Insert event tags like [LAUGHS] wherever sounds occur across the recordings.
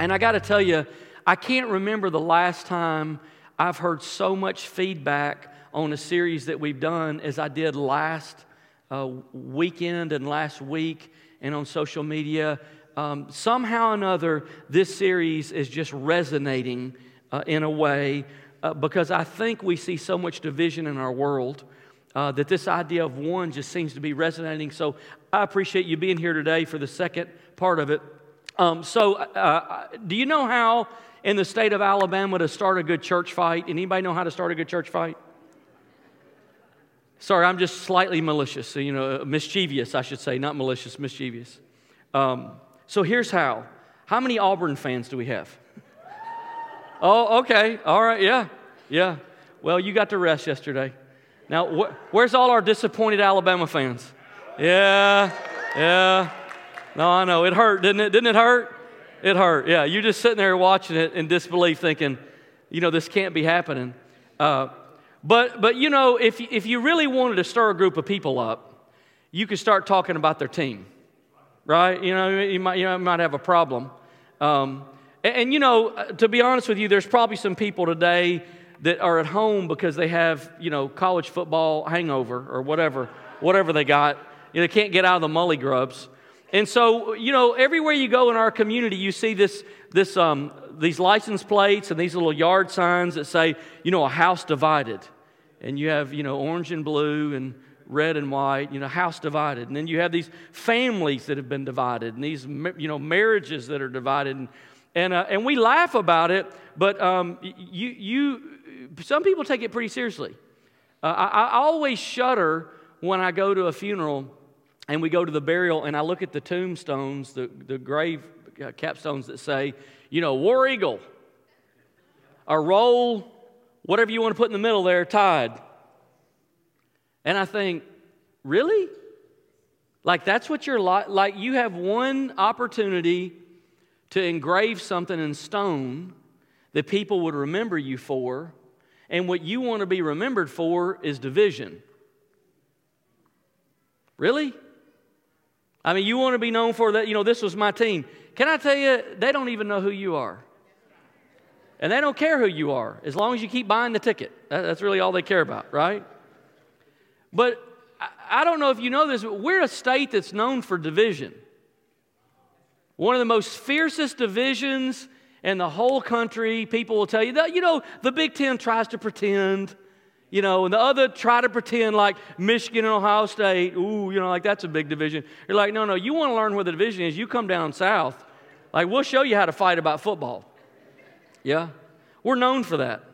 And I got to tell you, I can't remember the last time I've heard so much feedback on a series that we've done as I did last uh, weekend and last week and on social media. Um, somehow or another, this series is just resonating uh, in a way uh, because I think we see so much division in our world. Uh, that this idea of one just seems to be resonating. So I appreciate you being here today for the second part of it. Um, so, uh, uh, do you know how in the state of Alabama to start a good church fight? Anybody know how to start a good church fight? Sorry, I'm just slightly malicious, you know, mischievous, I should say, not malicious, mischievous. Um, so here's how. How many Auburn fans do we have? [LAUGHS] oh, okay, all right, yeah, yeah. Well, you got to rest yesterday. Now, wh- where's all our disappointed Alabama fans? Yeah, yeah. No, I know. It hurt, didn't it? Didn't it hurt? It hurt. Yeah, you're just sitting there watching it in disbelief, thinking, you know, this can't be happening. Uh, but, but, you know, if, if you really wanted to stir a group of people up, you could start talking about their team, right? You know, you might, you know, might have a problem. Um, and, and, you know, to be honest with you, there's probably some people today that are at home because they have, you know, college football hangover or whatever, whatever they got. You know, they can't get out of the mully grubs. And so, you know, everywhere you go in our community, you see this, this, um, these license plates and these little yard signs that say, you know, a house divided. And you have, you know, orange and blue and red and white, you know, house divided. And then you have these families that have been divided and these, you know, marriages that are divided. And, and, uh, and we laugh about it, but um, you, you, some people take it pretty seriously. Uh, I, I always shudder when I go to a funeral and we go to the burial, and I look at the tombstones, the, the grave uh, capstones that say, you know, War Eagle, a roll, whatever you want to put in the middle there, Tide. And I think, really? Like that's what you're like? Like you have one opportunity to engrave something in stone that people would remember you for, and what you want to be remembered for is division. Really? I mean, you want to be known for that, you know, this was my team. Can I tell you, they don't even know who you are. And they don't care who you are as long as you keep buying the ticket. That's really all they care about, right? But I don't know if you know this, but we're a state that's known for division. One of the most fiercest divisions in the whole country. People will tell you that, you know, the Big Ten tries to pretend you know, and the other try to pretend like Michigan and Ohio State, ooh, you know, like that's a big division. You're like, no, no, you want to learn where the division is, you come down south. Like, we'll show you how to fight about football. Yeah? We're known for that.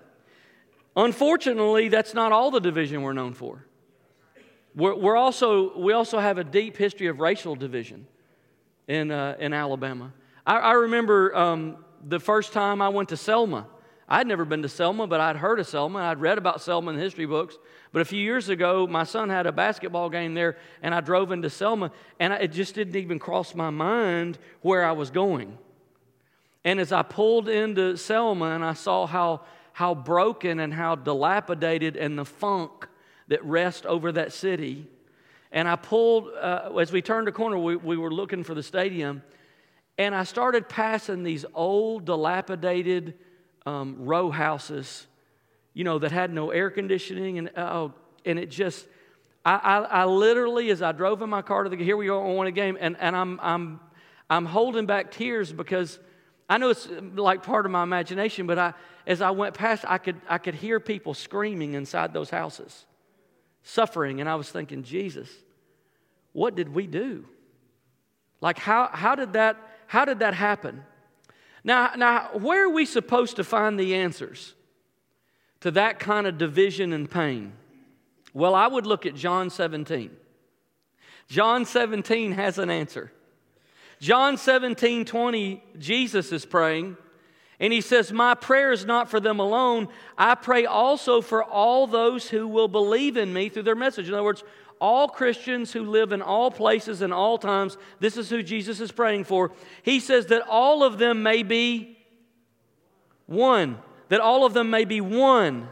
Unfortunately, that's not all the division we're known for. We're, we're also, we also have a deep history of racial division in, uh, in Alabama. I, I remember um, the first time I went to Selma. I'd never been to Selma, but I'd heard of Selma. I'd read about Selma in history books. But a few years ago, my son had a basketball game there, and I drove into Selma, and it just didn't even cross my mind where I was going. And as I pulled into Selma and I saw how, how broken and how dilapidated and the funk that rests over that city, and I pulled, uh, as we turned a corner, we, we were looking for the stadium, and I started passing these old, dilapidated, um, row houses, you know, that had no air conditioning, and oh, and it just, I, I, I literally, as I drove in my car to the, here we are on a game, and, and I'm, I'm, I'm holding back tears because I know it's like part of my imagination, but I, as I went past, I could, I could hear people screaming inside those houses, suffering, and I was thinking, Jesus, what did we do? Like, how, how, did, that, how did that happen? Now, now, where are we supposed to find the answers to that kind of division and pain? Well, I would look at John 17. John 17 has an answer. John 17, 20, Jesus is praying, and he says, My prayer is not for them alone. I pray also for all those who will believe in me through their message. In other words, all Christians who live in all places and all times, this is who Jesus is praying for. He says that all of them may be one, that all of them may be one.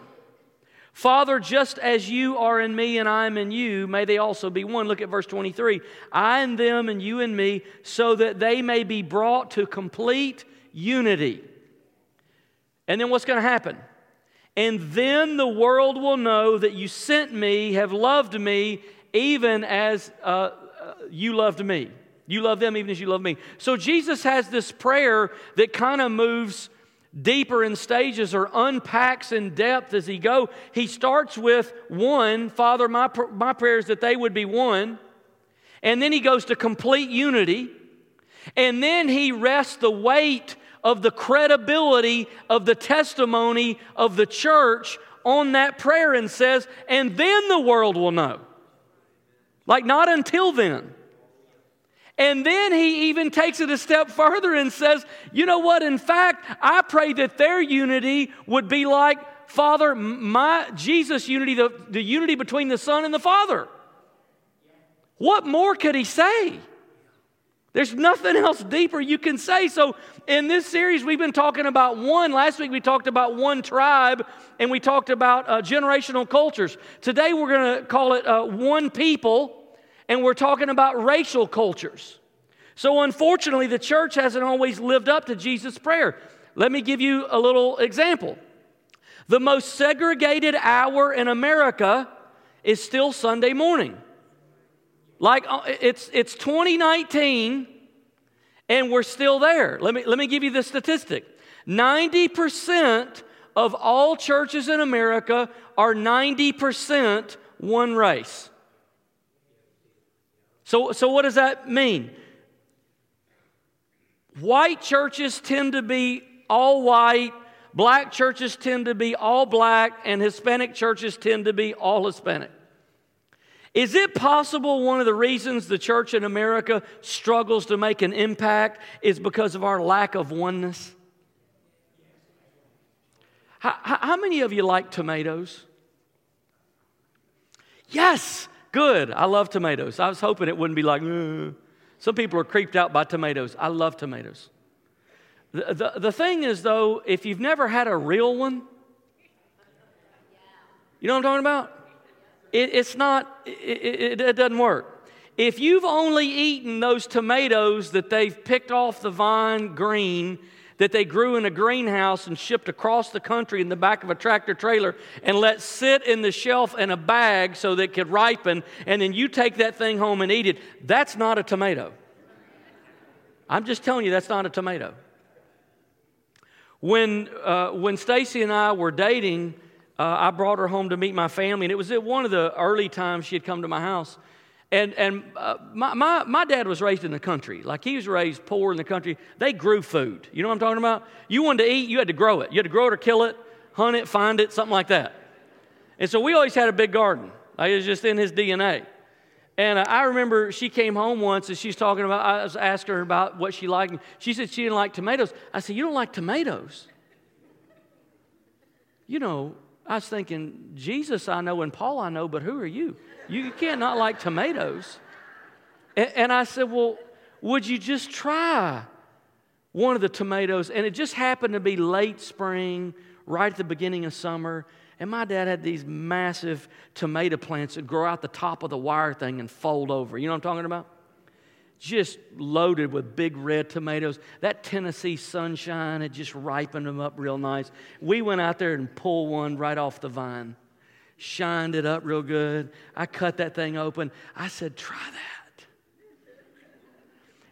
Father, just as you are in me and I am in you, may they also be one. Look at verse 23. I and them and you and me, so that they may be brought to complete unity. And then what's going to happen? And then the world will know that you sent me, have loved me, even as uh, uh, you loved me. You love them even as you love me. So Jesus has this prayer that kind of moves deeper in stages or unpacks in depth as he go. He starts with one, Father, my, my prayer is that they would be one. And then he goes to complete unity. And then he rests the weight of the credibility of the testimony of the church on that prayer and says, and then the world will know. Like, not until then. And then he even takes it a step further and says, you know what? In fact, I pray that their unity would be like, Father, my Jesus unity, the, the unity between the Son and the Father. What more could he say? There's nothing else deeper you can say. So, in this series, we've been talking about one. Last week, we talked about one tribe and we talked about uh, generational cultures. Today, we're going to call it uh, one people and we're talking about racial cultures. So, unfortunately, the church hasn't always lived up to Jesus' prayer. Let me give you a little example. The most segregated hour in America is still Sunday morning. Like uh, it's, it's 2019 and we're still there. Let me, let me give you the statistic 90% of all churches in America are 90% one race. So, so what does that mean? White churches tend to be all white, black churches tend to be all black, and Hispanic churches tend to be all Hispanic. Is it possible one of the reasons the church in America struggles to make an impact is because of our lack of oneness? How, how many of you like tomatoes? Yes, good. I love tomatoes. I was hoping it wouldn't be like, Ugh. some people are creeped out by tomatoes. I love tomatoes. The, the, the thing is, though, if you've never had a real one, you know what I'm talking about? It, it's not, it, it, it doesn't work. If you've only eaten those tomatoes that they've picked off the vine green, that they grew in a greenhouse and shipped across the country in the back of a tractor trailer and let sit in the shelf in a bag so that it could ripen, and then you take that thing home and eat it, that's not a tomato. I'm just telling you, that's not a tomato. When, uh, when Stacy and I were dating, uh, I brought her home to meet my family, and it was at one of the early times she had come to my house. And, and uh, my, my, my dad was raised in the country. Like he was raised poor in the country. They grew food. You know what I'm talking about? You wanted to eat, you had to grow it. You had to grow it or kill it, hunt it, find it, something like that. And so we always had a big garden. Like it was just in his DNA. And uh, I remember she came home once and she's talking about, I was asking her about what she liked. She said she didn't like tomatoes. I said, You don't like tomatoes? You know, I was thinking, Jesus I know and Paul I know, but who are you? You, can't not like tomatoes. And, and I said, Well, would you just try one of the tomatoes? And it just happened to be late spring, right at the beginning of summer. And my dad had these massive tomato plants that grow out the top of the wire thing and fold over. You know what I'm talking about? Just loaded with big red tomatoes. That Tennessee sunshine had just ripened them up real nice. We went out there and pulled one right off the vine, shined it up real good. I cut that thing open. I said, Try that.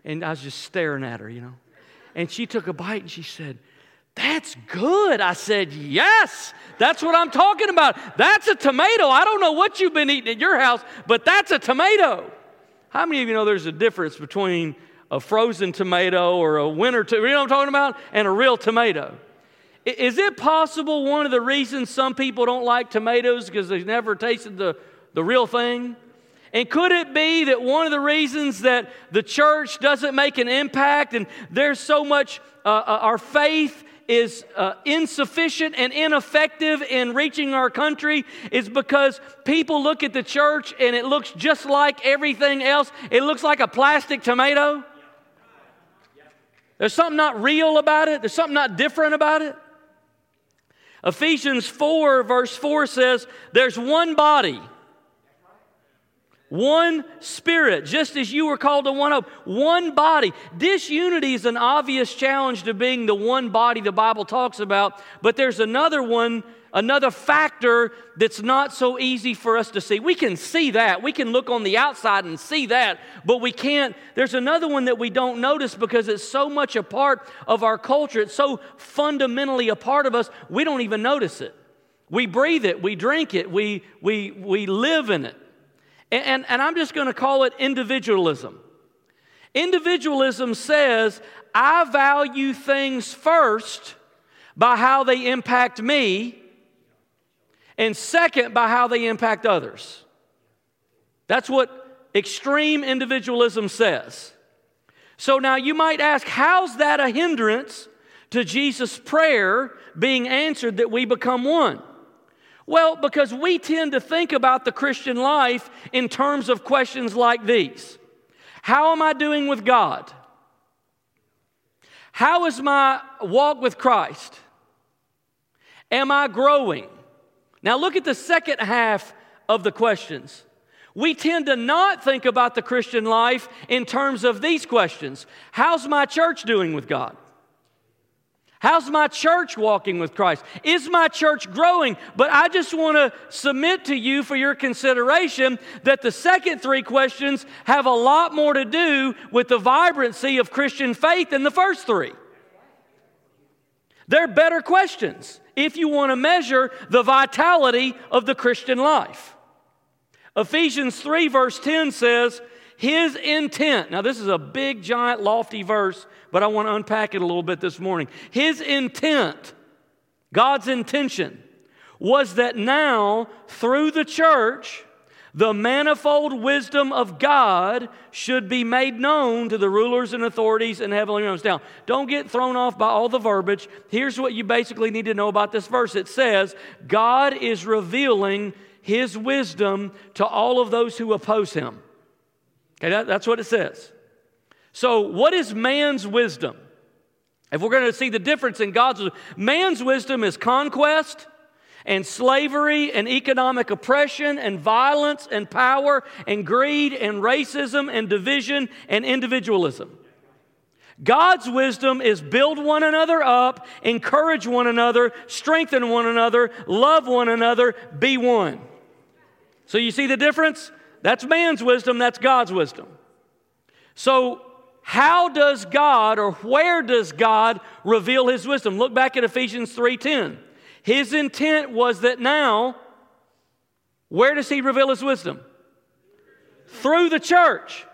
And I was just staring at her, you know. And she took a bite and she said, that's good. I said, Yes, that's what I'm talking about. That's a tomato. I don't know what you've been eating at your house, but that's a tomato. How many of you know there's a difference between a frozen tomato or a winter tomato, you know what I'm talking about, and a real tomato? Is it possible one of the reasons some people don't like tomatoes because they've never tasted the, the real thing? And could it be that one of the reasons that the church doesn't make an impact and there's so much, uh, uh our faith is uh, insufficient and ineffective in reaching our country is because people look at the church and it looks just like everything else. It looks like a plastic tomato. There's something not real about it, there's something not different about it. Ephesians 4, verse 4 says, There's one body, one spirit, just as you were called to one hope, one body. Disunity is an obvious challenge to being the one body the Bible talks about, but there's another one, another factor that's not so easy for us to see. We can see that. We can look on the outside and see that, but we can't. There's another one that we don't notice because it's so much a part of our culture, it's so fundamentally a part of us, we don't even notice it. We breathe it, we drink it, we, we, we live in it. And, and, and I'm just going to call it individualism. Individualism says, I value things first by how they impact me, and second, by how they impact others. That's what extreme individualism says. So now you might ask, how's that a hindrance to Jesus' prayer being answered that we become one? Well, because we tend to think about the Christian life in terms of questions like these How am I doing with God? How is my walk with Christ? Am I growing? Now, look at the second half of the questions. We tend to not think about the Christian life in terms of these questions How's my church doing with God? How's my church walking with Christ? Is my church growing? But I just want to submit to you for your consideration that the second three questions have a lot more to do with the vibrancy of Christian faith than the first three. They're better questions if you want to measure the vitality of the Christian life. Ephesians 3, verse 10 says, His intent. Now, this is a big, giant, lofty verse but I want to unpack it a little bit this morning. His intent, God's intention, was that now, through the church, the manifold wisdom of God should be made known to the rulers and authorities in heavenly realms. Now, don't get thrown off by all the verbiage. Here's what you basically need to know about this verse it says, God is revealing his wisdom to all of those who oppose him. Okay, that, that's what it says. So, what is man's wisdom? If we're going to see the difference in God's wisdom, man's wisdom is conquest and slavery and economic oppression and violence and power and greed and racism and division and individualism. God's wisdom is build one another up, encourage one another, strengthen one another, love one another, be one. So you see the difference? That's man's wisdom, that's God's wisdom. So how does God or where does God reveal his wisdom? Look back at Ephesians 3:10. His intent was that now where does he reveal his wisdom? Through the church.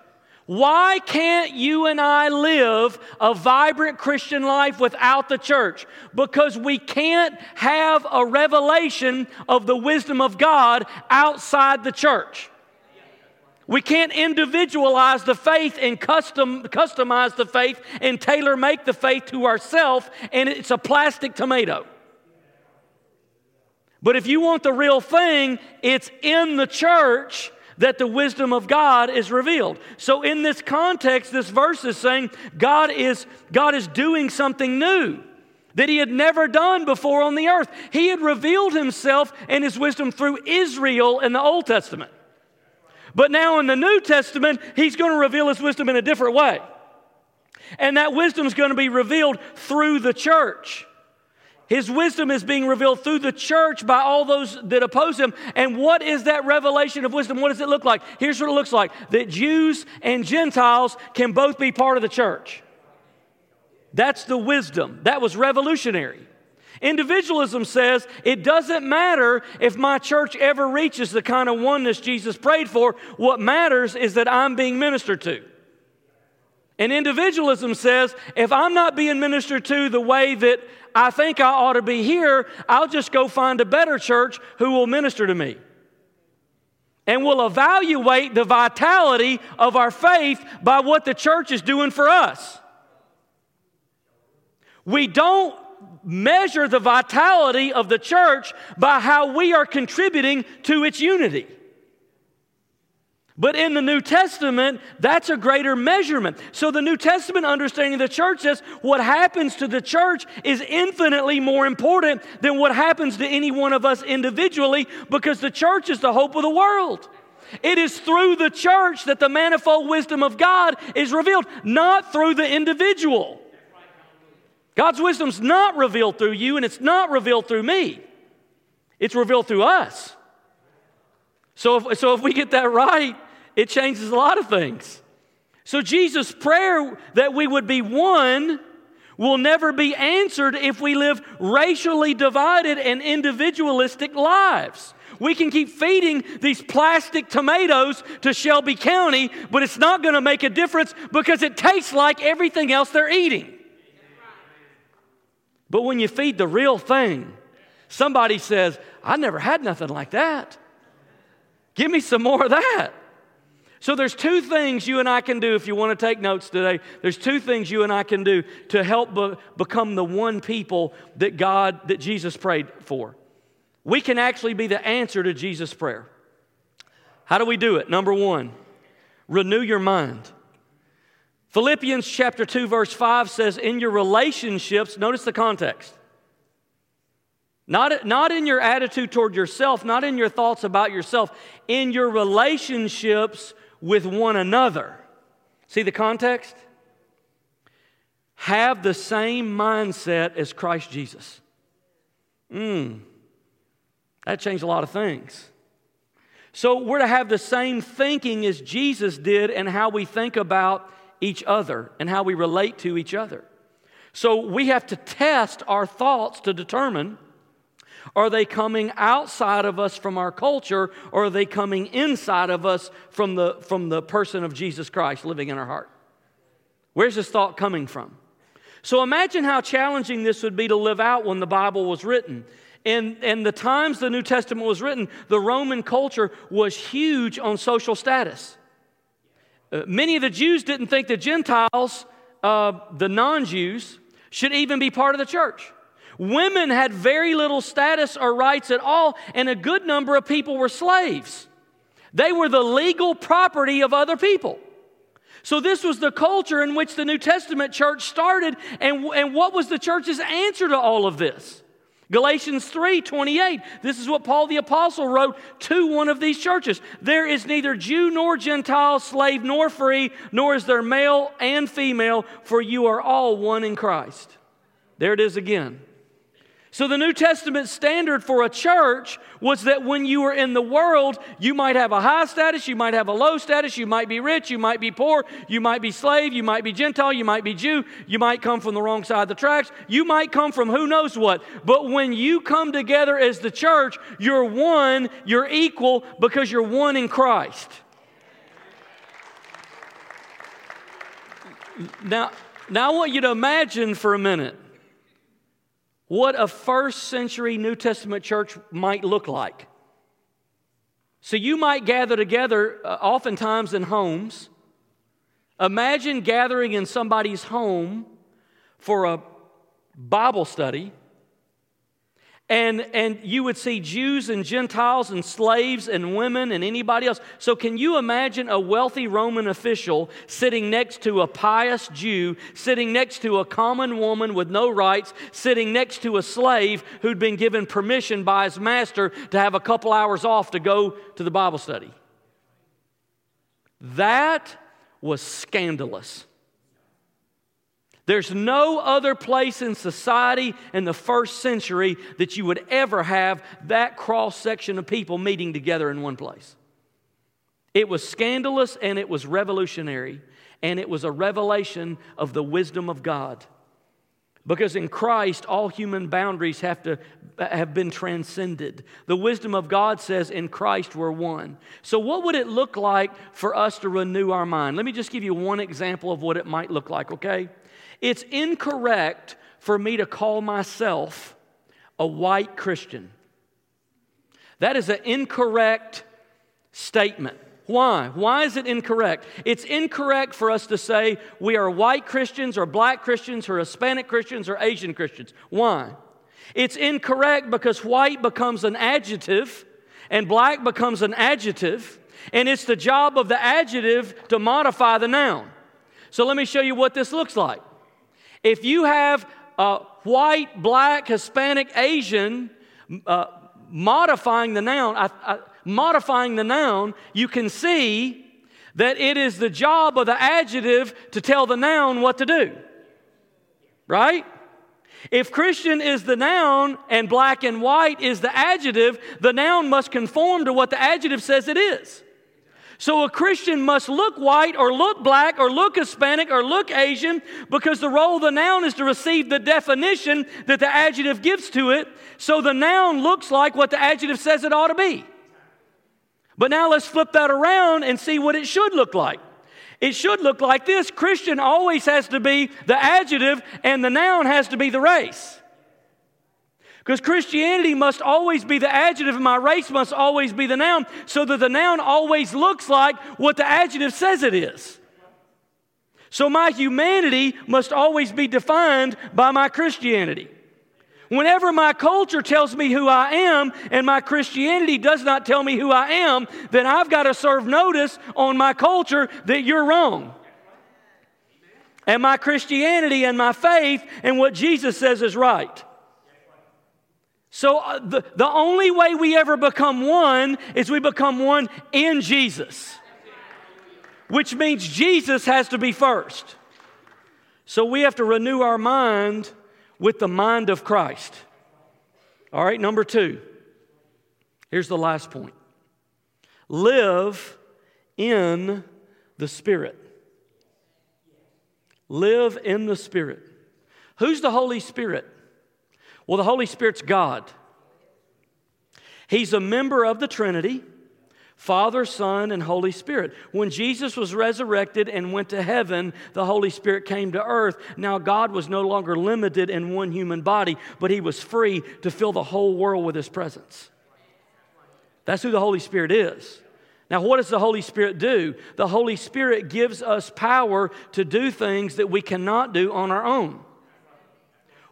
Why can't you and I live a vibrant Christian life without the church? Because we can't have a revelation of the wisdom of God outside the church. We can't individualize the faith and custom, customize the faith and tailor make the faith to ourselves, and it's a plastic tomato. But if you want the real thing, it's in the church that the wisdom of God is revealed. So in this context, this verse is saying God is, God is doing something new that he had never done before on the earth. He had revealed himself and his wisdom through Israel in the Old Testament. But now in the New Testament, he's going to reveal his wisdom in a different way. And that wisdom is going to be revealed through the church. His wisdom is being revealed through the church by all those that oppose him. And what is that revelation of wisdom? What does it look like? Here's what it looks like that Jews and Gentiles can both be part of the church. That's the wisdom. That was revolutionary. Individualism says it doesn't matter if my church ever reaches the kind of oneness Jesus prayed for. What matters is that I'm being ministered to. And individualism says if I'm not being ministered to the way that I think I ought to be here, I'll just go find a better church who will minister to me. And we'll evaluate the vitality of our faith by what the church is doing for us. We don't measure the vitality of the church by how we are contributing to its unity. But in the New Testament, that's a greater measurement. So the New Testament understanding of the church says what happens to the church is infinitely more important than what happens to any one of us individually because the church is the hope of the world. It is through the church that the manifold wisdom of God is revealed, not through the individual. God's wisdom's not revealed through you, and it's not revealed through me. It's revealed through us. So if, so if we get that right, it changes a lot of things. So Jesus' prayer that we would be one will never be answered if we live racially divided and individualistic lives. We can keep feeding these plastic tomatoes to Shelby County, but it's not going to make a difference because it tastes like everything else they're eating. But when you feed the real thing, somebody says, I never had nothing like that. Give me some more of that. So there's two things you and I can do if you want to take notes today. There's two things you and I can do to help be- become the one people that God that Jesus prayed for. We can actually be the answer to Jesus' prayer. How do we do it? Number 1, renew your mind. Philippians chapter 2 verse 5 says in your relationships, notice the context. Not, not in your attitude toward yourself, not in your thoughts about yourself, in your relationships with one another. See the context? Have the same mindset as Christ Jesus. Hmm, that changed a lot of things. So we're to have the same thinking as Jesus did and how we think about each other and how we relate to each other. So we have to test our thoughts to determine are they coming outside of us from our culture, or are they coming inside of us from the, from the person of Jesus Christ living in our heart? Where's this thought coming from? So imagine how challenging this would be to live out when the Bible was written. In, in the times the New Testament was written, the Roman culture was huge on social status. Uh, many of the Jews didn't think the Gentiles, uh, the non Jews, should even be part of the church. Women had very little status or rights at all, and a good number of people were slaves. They were the legal property of other people. So, this was the culture in which the New Testament church started, and, and what was the church's answer to all of this? Galatians 3 28. This is what Paul the Apostle wrote to one of these churches. There is neither Jew nor Gentile, slave nor free, nor is there male and female, for you are all one in Christ. There it is again. So, the New Testament standard for a church was that when you were in the world, you might have a high status, you might have a low status, you might be rich, you might be poor, you might be slave, you might be Gentile, you might be Jew, you might come from the wrong side of the tracks, you might come from who knows what. But when you come together as the church, you're one, you're equal because you're one in Christ. Now, now I want you to imagine for a minute what a first century New Testament church might look like. So you might gather together, uh, oftentimes in homes. Imagine gathering in somebody's home for a Bible study and, and you would see Jews and Gentiles and slaves and women and anybody else. So, can you imagine a wealthy Roman official sitting next to a pious Jew, sitting next to a common woman with no rights, sitting next to a slave who'd been given permission by his master to have a couple hours off to go to the Bible study? That was scandalous. There's no other place in society in the first century that you would ever have that cross section of people meeting together in one place. It was scandalous and it was revolutionary, and it was a revelation of the wisdom of God. Because in Christ, all human boundaries have, to, have been transcended. The wisdom of God says, in Christ we're one. So, what would it look like for us to renew our mind? Let me just give you one example of what it might look like, okay? It's incorrect for me to call myself a white Christian. That is an incorrect statement. Why? Why is it incorrect? It's incorrect for us to say we are white Christians or black Christians or Hispanic Christians or Asian Christians. Why? It's incorrect because white becomes an adjective and black becomes an adjective, and it's the job of the adjective to modify the noun. So let me show you what this looks like. If you have a white, black, Hispanic, Asian, uh, modifying the noun, I, I, modifying the noun, you can see that it is the job of the adjective to tell the noun what to do. Right? If Christian is the noun and black and white is the adjective, the noun must conform to what the adjective says it is. So a Christian must look white or look black or look Hispanic or look Asian because the role of the noun is to receive the definition that the adjective gives to it. So the noun looks like what the adjective says it ought to be. But now let's flip that around and see what it should look like. It should look like this Christian always has to be the adjective, and the noun has to be the race. Because Christianity must always be the adjective, and my race must always be the noun, so that the noun always looks like what the adjective says it is. So my humanity must always be defined by my Christianity. Whenever my culture tells me who I am and my Christianity does not tell me who I am, then I've got to serve notice on my culture that you're wrong. And my Christianity and my faith and what Jesus says is right. So, uh, the, the only way we ever become one is we become one in Jesus, which means Jesus has to be first. So, we have to renew our mind with the mind of Christ. All right, number two. Here's the last point live in the Spirit. Live in the Spirit. Who's the Holy Spirit? Well, the Holy Spirit's God. He's a member of the Trinity. Father, Son, and Holy Spirit. When Jesus was resurrected and went to heaven, the Holy Spirit came to earth. Now, God was no longer limited in one human body, but He was free to fill the whole world with His presence. That's who the Holy Spirit is. Now, what does the Holy Spirit do? The Holy Spirit gives us power to do things that we cannot do on our own.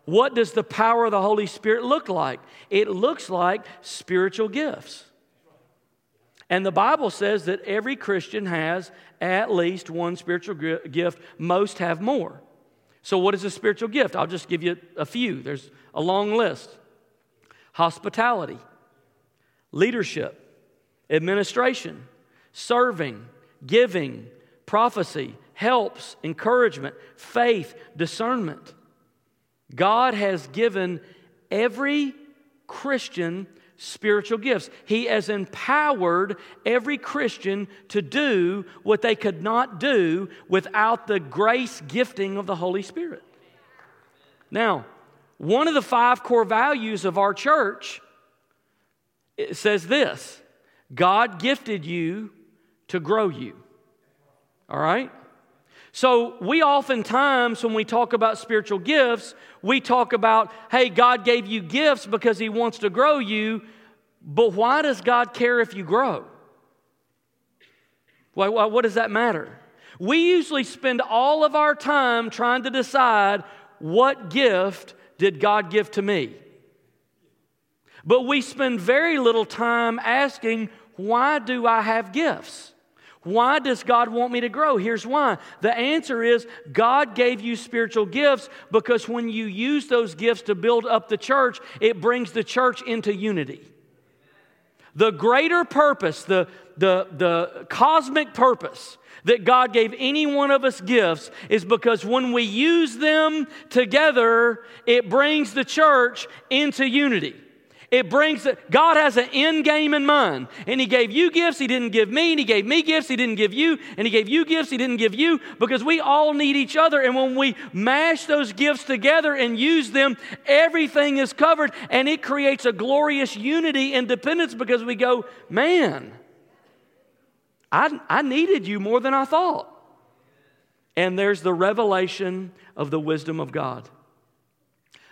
What does the power of the Holy Spirit look like? It looks like spiritual gifts. And the Bible says that every Christian has at least one spiritual gift, most have more. So, what is a spiritual gift? I'll just give you a few. There's a long list hospitality, leadership, administration, serving, giving, prophecy, helps, encouragement, faith, discernment. God has given every Christian spiritual gifts. He has empowered every Christian to do what they could not do without the grace gifting of the Holy Spirit. Now, one of the five core values of our church says this God gifted you to grow you. All right? So, we oftentimes, when we talk about spiritual gifts, we talk about, hey, God gave you gifts because He wants to grow you, but why does God care if you grow? Why, why, what does that matter? We usually spend all of our time trying to decide what gift did God give to me. But we spend very little time asking, why do I have gifts? Why does God want me to grow? Here's why. The answer is God gave you spiritual gifts because when you use those gifts to build up the church, it brings the church into unity. The greater purpose, the, the, the cosmic purpose that God gave any one of us gifts is because when we use them together, it brings the church into unity. It brings, God has an end game in mind. And He gave you gifts He didn't give me, and He gave me gifts He didn't give you, and He gave you gifts He didn't give you, because we all need each other. And when we mash those gifts together and use them, everything is covered, and it creates a glorious unity and dependence because we go, man, I, I needed you more than I thought. And there's the revelation of the wisdom of God.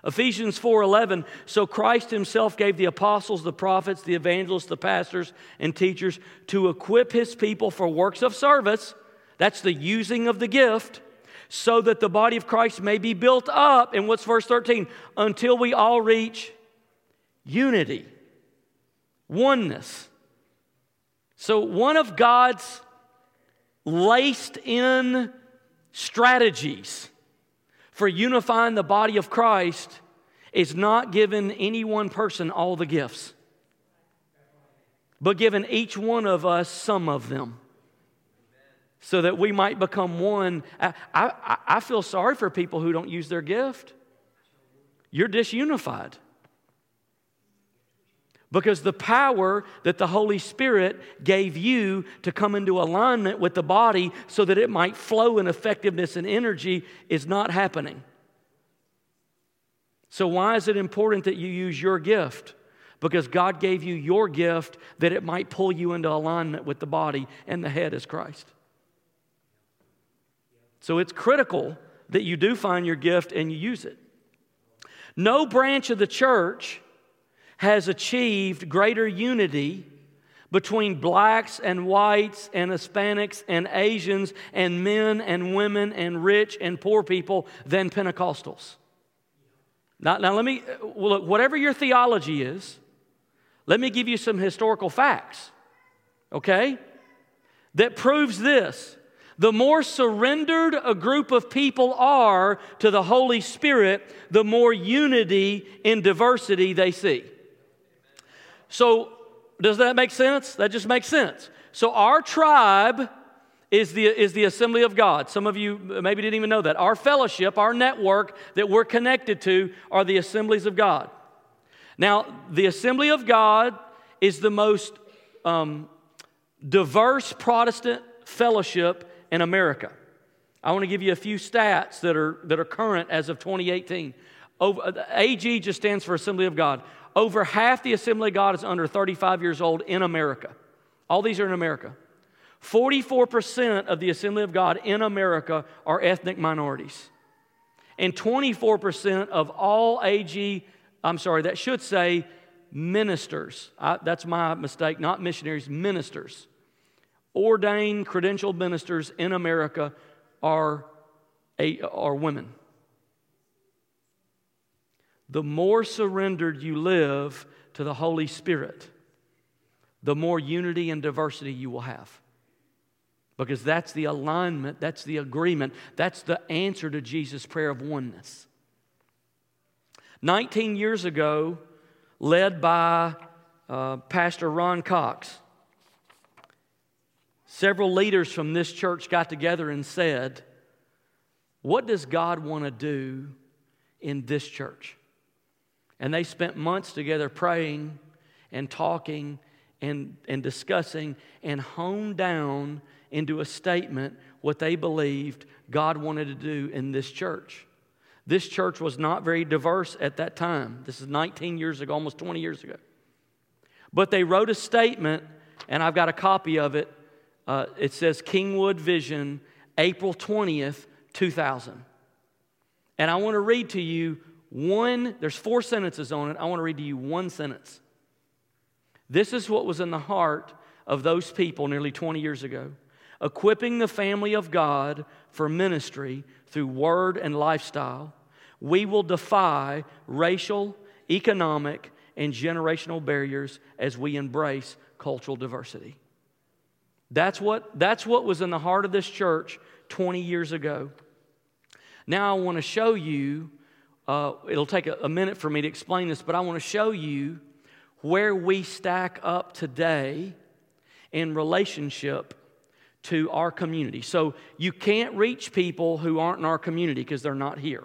Ephesians 4:11 so Christ himself gave the apostles the prophets the evangelists the pastors and teachers to equip his people for works of service that's the using of the gift so that the body of Christ may be built up and what's verse 13 until we all reach unity oneness. So one of God's laced in strategies for unifying the body of Christ is not giving any one person all the gifts, but given each one of us some of them so that we might become one. I, I, I feel sorry for people who don't use their gift. You're disunified. Because the power that the Holy Spirit gave you to come into alignment with the body so that it might flow in effectiveness and energy is not happening. So, why is it important that you use your gift? Because God gave you your gift that it might pull you into alignment with the body, and the head is Christ. So, it's critical that you do find your gift and you use it. No branch of the church has achieved greater unity between blacks and whites and Hispanics and Asians and men and women and rich and poor people than Pentecostals. Now, now let me, look, whatever your theology is, let me give you some historical facts, okay? That proves this. The more surrendered a group of people are to the Holy Spirit, the more unity in diversity they see. So, does that make sense? That just makes sense. So, our tribe is the, is the assembly of God. Some of you maybe didn't even know that. Our fellowship, our network that we're connected to are the assemblies of God. Now, the assembly of God is the most um, diverse Protestant fellowship in America. I want to give you a few stats that are, that are current as of 2018. Over, AG just stands for Assembly of God. Over half the Assembly of God is under 35 years old in America. All these are in America. 44% of the Assembly of God in America are ethnic minorities. And 24% of all AG, I'm sorry, that should say ministers. I, that's my mistake, not missionaries, ministers. Ordained, credentialed ministers in America are, are women. The more surrendered you live to the Holy Spirit, the more unity and diversity you will have. Because that's the alignment, that's the agreement, that's the answer to Jesus' prayer of oneness. 19 years ago, led by uh, Pastor Ron Cox, several leaders from this church got together and said, What does God want to do in this church? And they spent months together praying and talking and, and discussing and honed down into a statement what they believed God wanted to do in this church. This church was not very diverse at that time. This is 19 years ago, almost 20 years ago. But they wrote a statement, and I've got a copy of it. Uh, it says Kingwood Vision, April 20th, 2000. And I want to read to you one, there's four sentences on it. I want to read to you one sentence. This is what was in the heart of those people nearly 20 years ago equipping the family of God for ministry through word and lifestyle, we will defy racial, economic, and generational barriers as we embrace cultural diversity. That's what, that's what was in the heart of this church 20 years ago. Now, I want to show you, uh, it'll take a, a minute for me to explain this, but I want to show you where we stack up today in relationship to our community. So you can't reach people who aren't in our community because they're not here.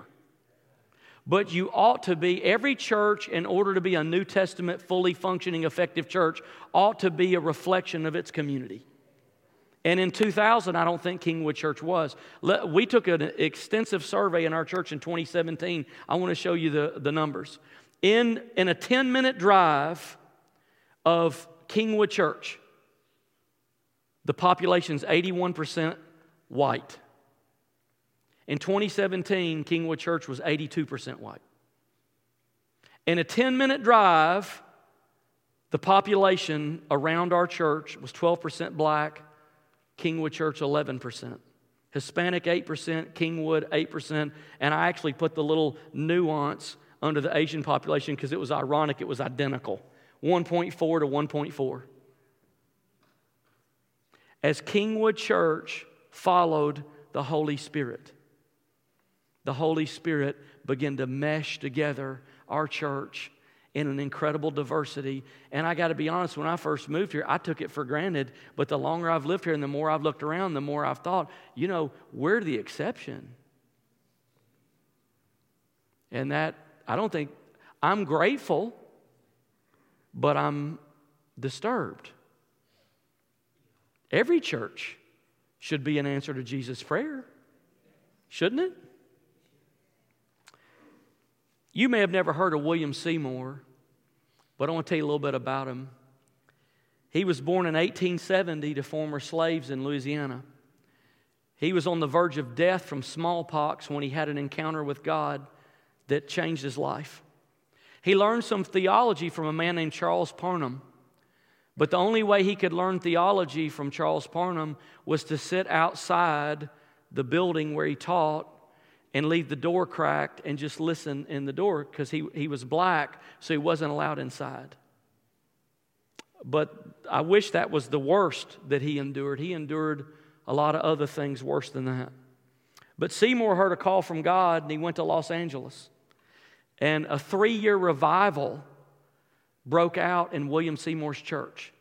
But you ought to be, every church, in order to be a New Testament, fully functioning, effective church, ought to be a reflection of its community. And in 2000, I don't think Kingwood Church was. We took an extensive survey in our church in 2017. I want to show you the, the numbers. In, in a 10 minute drive of Kingwood Church, the population is 81% white. In 2017, Kingwood Church was 82% white. In a 10 minute drive, the population around our church was 12% black, Kingwood Church 11%. Hispanic 8%, Kingwood 8%, and I actually put the little nuance under the Asian population because it was ironic, it was identical 1.4 to 1.4 as Kingwood Church followed the Holy Spirit. The Holy Spirit began to mesh together our church in an incredible diversity. And I got to be honest, when I first moved here, I took it for granted. But the longer I've lived here and the more I've looked around, the more I've thought, you know, we're the exception. And that, I don't think, I'm grateful, but I'm disturbed. Every church should be an answer to Jesus' prayer, shouldn't it? You may have never heard of William Seymour, but I want to tell you a little bit about him. He was born in 1870 to former slaves in Louisiana. He was on the verge of death from smallpox when he had an encounter with God that changed his life. He learned some theology from a man named Charles Parham. But the only way he could learn theology from Charles Parham was to sit outside the building where he taught and leave the door cracked and just listen in the door because he, he was black, so he wasn't allowed inside. But I wish that was the worst that he endured. He endured a lot of other things worse than that. But Seymour heard a call from God and he went to Los Angeles. And a three year revival broke out in William Seymour's church.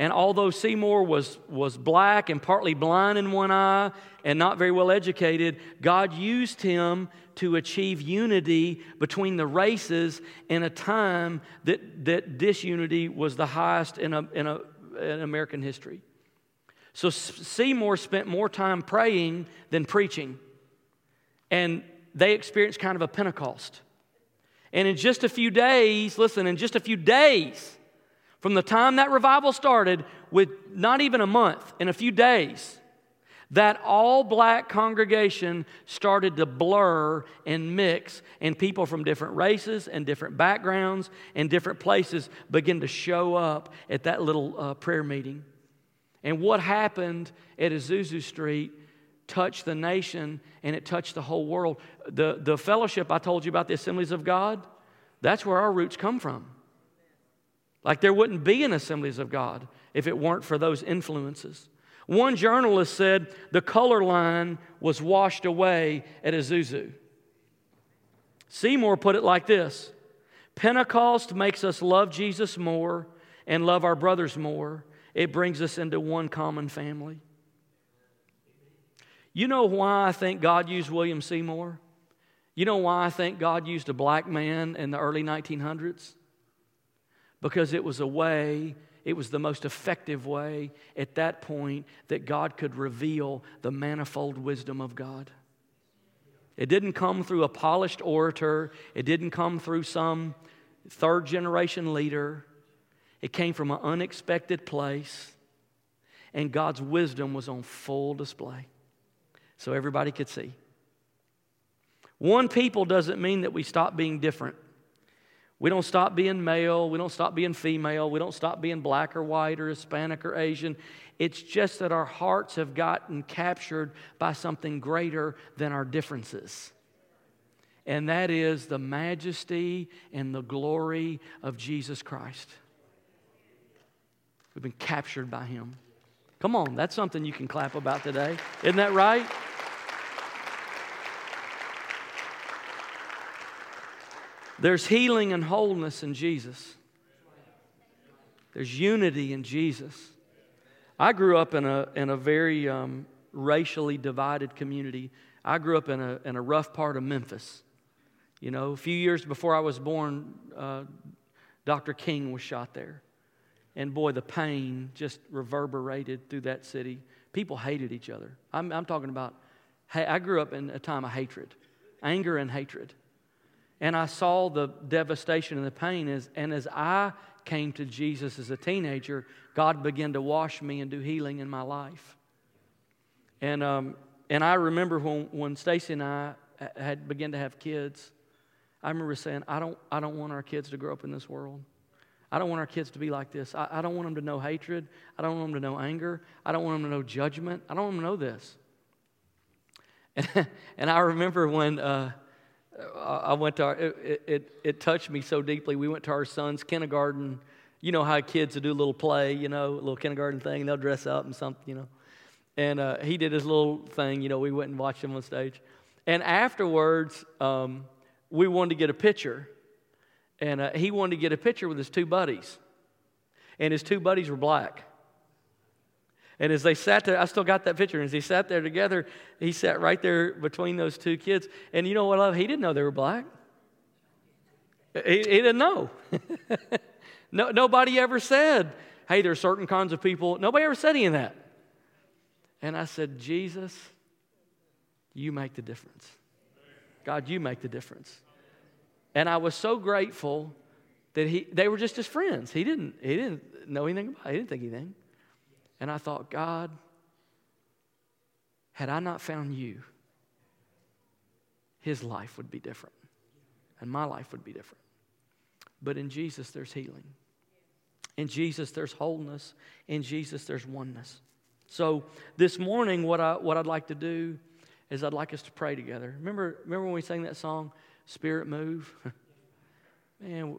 And although Seymour was, was black and partly blind in one eye and not very well educated, God used him to achieve unity between the races in a time that, that disunity was the highest in, a, in, a, in American history. So Seymour spent more time praying than preaching. And they experienced kind of a Pentecost. And in just a few days, listen, in just a few days, from the time that revival started, with not even a month, in a few days, that all black congregation started to blur and mix, and people from different races and different backgrounds and different places begin to show up at that little uh, prayer meeting. And what happened at Azusa Street touched the nation and it touched the whole world. The, the fellowship I told you about, the assemblies of God, that's where our roots come from. Like there wouldn't be an assemblies of God if it weren't for those influences. One journalist said the color line was washed away at Azusa. Seymour put it like this Pentecost makes us love Jesus more and love our brothers more. It brings us into one common family. You know why I think God used William Seymour? You know why I think God used a black man in the early 1900s? Because it was a way, it was the most effective way at that point that God could reveal the manifold wisdom of God. It didn't come through a polished orator, it didn't come through some third generation leader. It came from an unexpected place, and God's wisdom was on full display so everybody could see. One people doesn't mean that we stop being different. We don't stop being male. We don't stop being female. We don't stop being black or white or Hispanic or Asian. It's just that our hearts have gotten captured by something greater than our differences. And that is the majesty and the glory of Jesus Christ. We've been captured by Him. Come on, that's something you can clap about today. Isn't that right? There's healing and wholeness in Jesus. There's unity in Jesus. I grew up in a, in a very um, racially divided community. I grew up in a, in a rough part of Memphis. You know, a few years before I was born, uh, Dr. King was shot there. And boy, the pain just reverberated through that city. People hated each other. I'm, I'm talking about, hey, I grew up in a time of hatred, anger and hatred. And I saw the devastation and the pain. As, and as I came to Jesus as a teenager, God began to wash me and do healing in my life. And, um, and I remember when, when Stacy and I had begun to have kids, I remember saying, I don't, I don't want our kids to grow up in this world. I don't want our kids to be like this. I, I don't want them to know hatred. I don't want them to know anger. I don't want them to know judgment. I don't want them to know this. And, [LAUGHS] and I remember when uh, I went to our, it, it, it, touched me so deeply. We went to our son's kindergarten. You know how kids will do a little play, you know, a little kindergarten thing. They'll dress up and something, you know. And uh, he did his little thing, you know. We went and watched him on stage. And afterwards, um, we wanted to get a picture. and uh, he wanted to get a picture with his two buddies. And his two buddies were black. And as they sat there, I still got that picture. And As he sat there together, he sat right there between those two kids. And you know what? Love? He didn't know they were black. He, he didn't know. [LAUGHS] no, nobody ever said, hey, there are certain kinds of people. Nobody ever said any of that. And I said, Jesus, you make the difference. God, you make the difference. And I was so grateful that he, they were just his friends. He didn't, he didn't know anything about it. He didn't think anything. And I thought, God, had I not found you, his life would be different. And my life would be different. But in Jesus, there's healing. In Jesus, there's wholeness. In Jesus, there's oneness. So this morning, what, I, what I'd like to do is I'd like us to pray together. Remember, remember when we sang that song, Spirit Move? [LAUGHS] Man,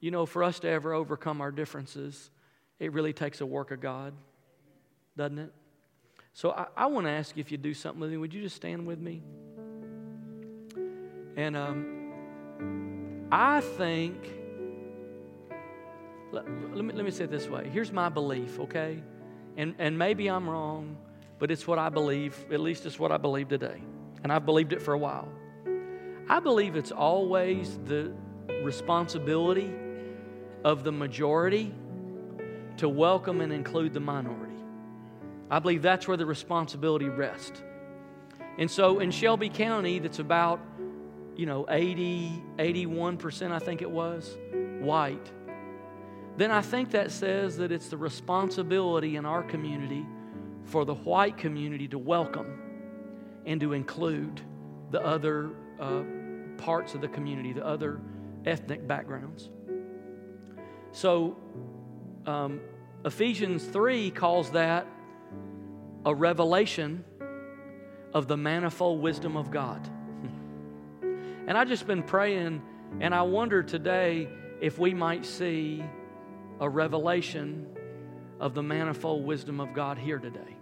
you know, for us to ever overcome our differences, it really takes a work of God, doesn't it? So I, I want to ask you if you do something with me. Would you just stand with me? And um, I think, let, let, me, let me say it this way. Here's my belief, okay? And, and maybe I'm wrong, but it's what I believe. At least it's what I believe today. And I've believed it for a while. I believe it's always the responsibility of the majority to welcome and include the minority. I believe that's where the responsibility rests. And so in Shelby County, that's about, you know, 80, 81%, I think it was, white then I think that says that it's the responsibility in our community for the white community to welcome and to include the other uh, parts of the community, the other ethnic backgrounds. So, um, Ephesians 3 calls that a revelation of the manifold wisdom of God. [LAUGHS] and I've just been praying, and I wonder today if we might see a revelation of the manifold wisdom of God here today.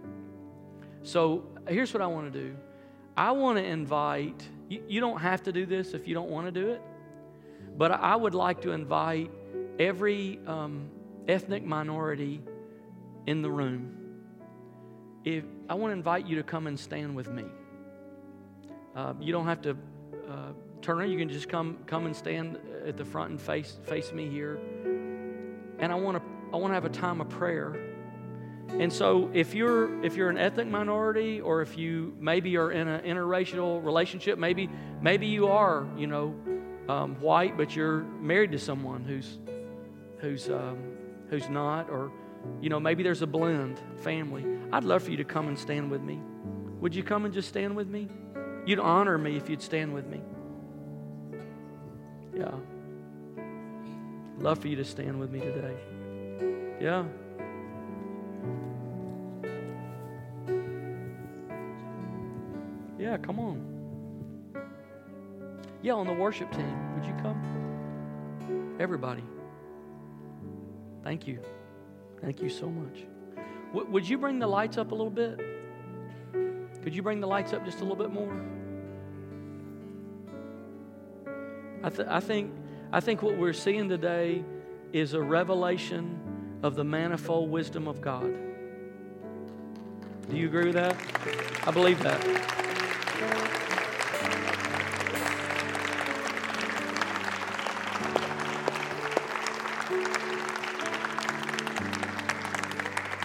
So here's what I want to do I want to invite, you, you don't have to do this if you don't want to do it, but I would like to invite every um, ethnic minority in the room. If I want to invite you to come and stand with me. Uh, you don't have to uh, turn around. You can just come come and stand at the front and face face me here and I want to I want to have a time of prayer. And so if you're if you're an ethnic minority or if you maybe are in an interracial relationship, maybe maybe you are, you know, um, white, but you're married to someone who's who's um, who's not, or you know, maybe there's a blend family. I'd love for you to come and stand with me. Would you come and just stand with me? You'd honor me if you'd stand with me. Yeah. Love for you to stand with me today. Yeah. Yeah, come on. Yeah, on the worship team. Would you come? Everybody. Thank you. Thank you so much. W- would you bring the lights up a little bit? Could you bring the lights up just a little bit more? I, th- I think I think what we're seeing today is a revelation of the manifold wisdom of God. Do you agree with that? I believe that.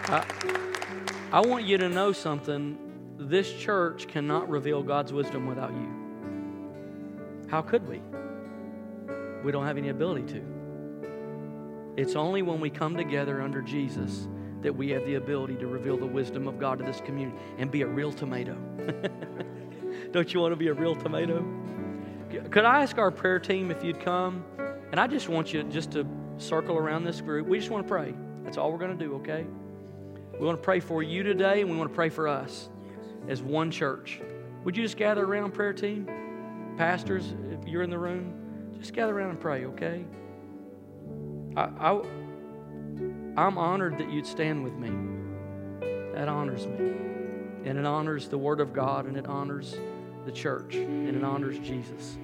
I, I want you to know something. This church cannot reveal God's wisdom without you. How could we? we don't have any ability to. It's only when we come together under Jesus that we have the ability to reveal the wisdom of God to this community and be a real tomato. [LAUGHS] don't you want to be a real tomato? Could I ask our prayer team if you'd come? And I just want you just to circle around this group. We just want to pray. That's all we're going to do, okay? We want to pray for you today and we want to pray for us as one church. Would you just gather around, prayer team? Pastors, if you're in the room, just gather around and pray, okay? I, I, I'm honored that you'd stand with me. That honors me. And it honors the Word of God, and it honors the church, and it honors Jesus.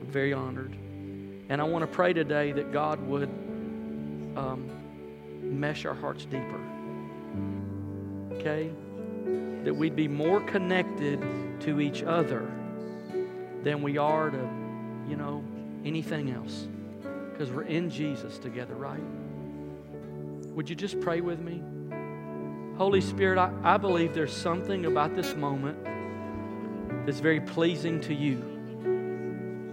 I'm very honored. And I want to pray today that God would um, mesh our hearts deeper. Okay? That we'd be more connected to each other than we are to, you know, anything else. Because we're in Jesus together, right? Would you just pray with me? Holy Spirit, I, I believe there's something about this moment that's very pleasing to you.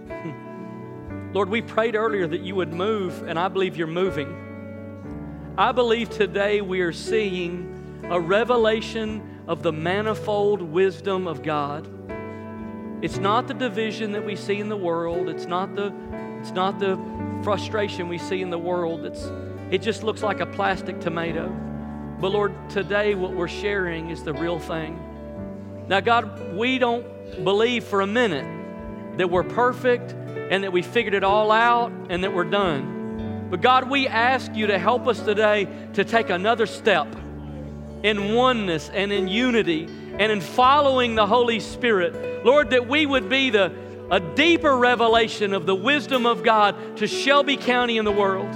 [LAUGHS] Lord, we prayed earlier that you would move, and I believe you're moving. I believe today we are seeing a revelation of the manifold wisdom of God. It's not the division that we see in the world. It's not the, it's not the frustration we see in the world. It's, it just looks like a plastic tomato. But Lord, today what we're sharing is the real thing. Now, God, we don't believe for a minute that we're perfect and that we figured it all out and that we're done. But God, we ask you to help us today to take another step in oneness and in unity and in following the Holy Spirit. Lord, that we would be the a deeper revelation of the wisdom of God to Shelby County and the world.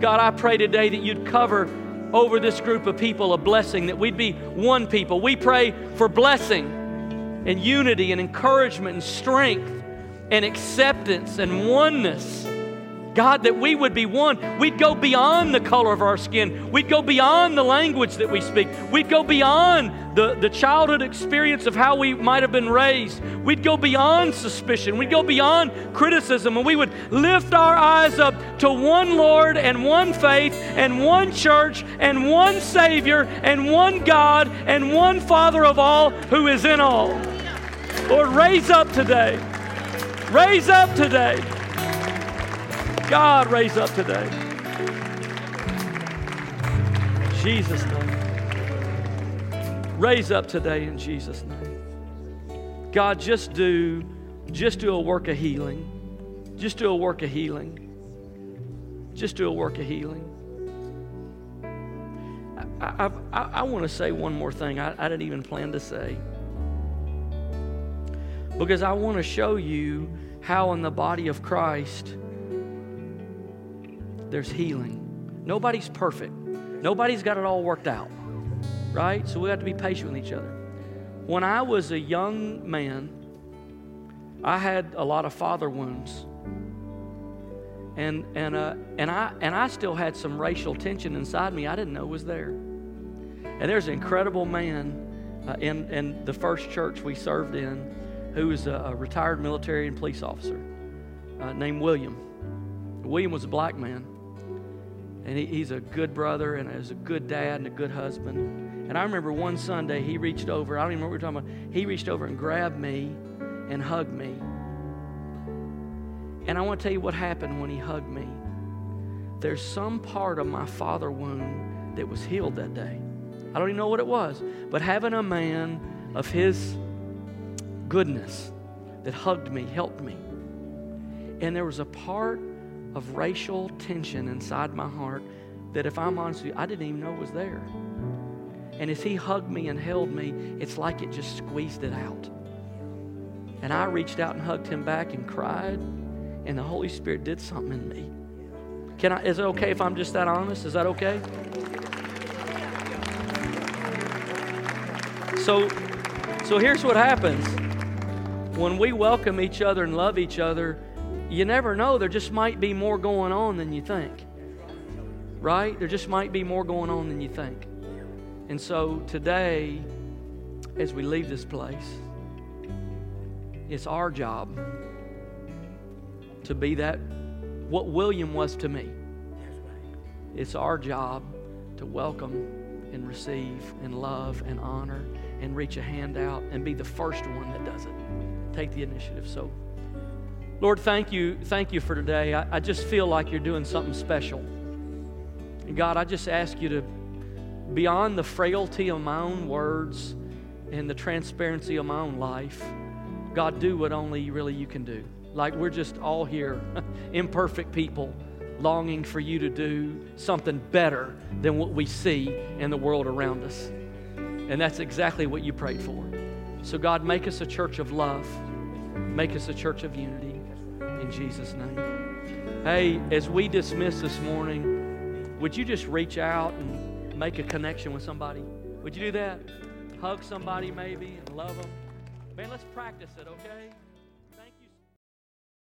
God, I pray today that you'd cover over this group of people a blessing, that we'd be one people. We pray for blessing and unity and encouragement and strength and acceptance and oneness. God, that we would be one. We'd go beyond the color of our skin. We'd go beyond the language that we speak. We'd go beyond the, the childhood experience of how we might have been raised. We'd go beyond suspicion. We'd go beyond criticism. And we would lift our eyes up to one Lord and one faith and one church and one Savior and one God and one Father of all who is in all. Lord, raise up today. Raise up today. God, raise up today. Jesus' name. Raise up today in Jesus' name. God, just do, just do a work of healing. Just do a work of healing. Just do a work of healing. I, I, I, want to say one more thing I, I didn't even plan to say. Because I want to show you how in the body of Christ, there's healing. Nobody's perfect, nobody's got it all worked out, right? So we have to be patient with each other. When I was a young man, I had a lot of father wounds. And, and, uh, and, I, and I still had some racial tension inside me I didn't know was there. And there's an incredible man uh, in, in the first church we served in who was a, a retired military and police officer uh, named William. William was a black man. And he, he's a good brother and is a good dad and a good husband. And I remember one Sunday he reached over, I don't even remember what we were talking about. He reached over and grabbed me and hugged me. And I want to tell you what happened when he hugged me. There's some part of my father wound that was healed that day. I don't even know what it was, but having a man of his goodness that hugged me helped me. And there was a part of racial tension inside my heart that, if I'm honest with you, I didn't even know was there. And as he hugged me and held me, it's like it just squeezed it out. And I reached out and hugged him back and cried, and the Holy Spirit did something in me. Can I, is it okay if I'm just that honest? Is that okay? So, so here's what happens when we welcome each other and love each other you never know. There just might be more going on than you think. Right? There just might be more going on than you think. And so today, as we leave this place, it's our job to be that, what William was to me. It's our job to welcome and receive and love and honor and reach a hand out and be the first one that does it. Take the initiative. So, Lord, thank you, thank you for today. I, I just feel like you're doing something special. And God, I just ask you to, beyond the frailty of my own words and the transparency of my own life, God, do what only really you can do. Like we're just all here, [LAUGHS] imperfect people, longing for you to do something better than what we see in the world around us. And that's exactly what you prayed for. So, God, make us a church of love, make us a church of unity. In Jesus' name. Hey, as we dismiss this morning, would you just reach out and make a connection with somebody? Would you do that? Hug somebody maybe and love them. Man, let's practice it, okay?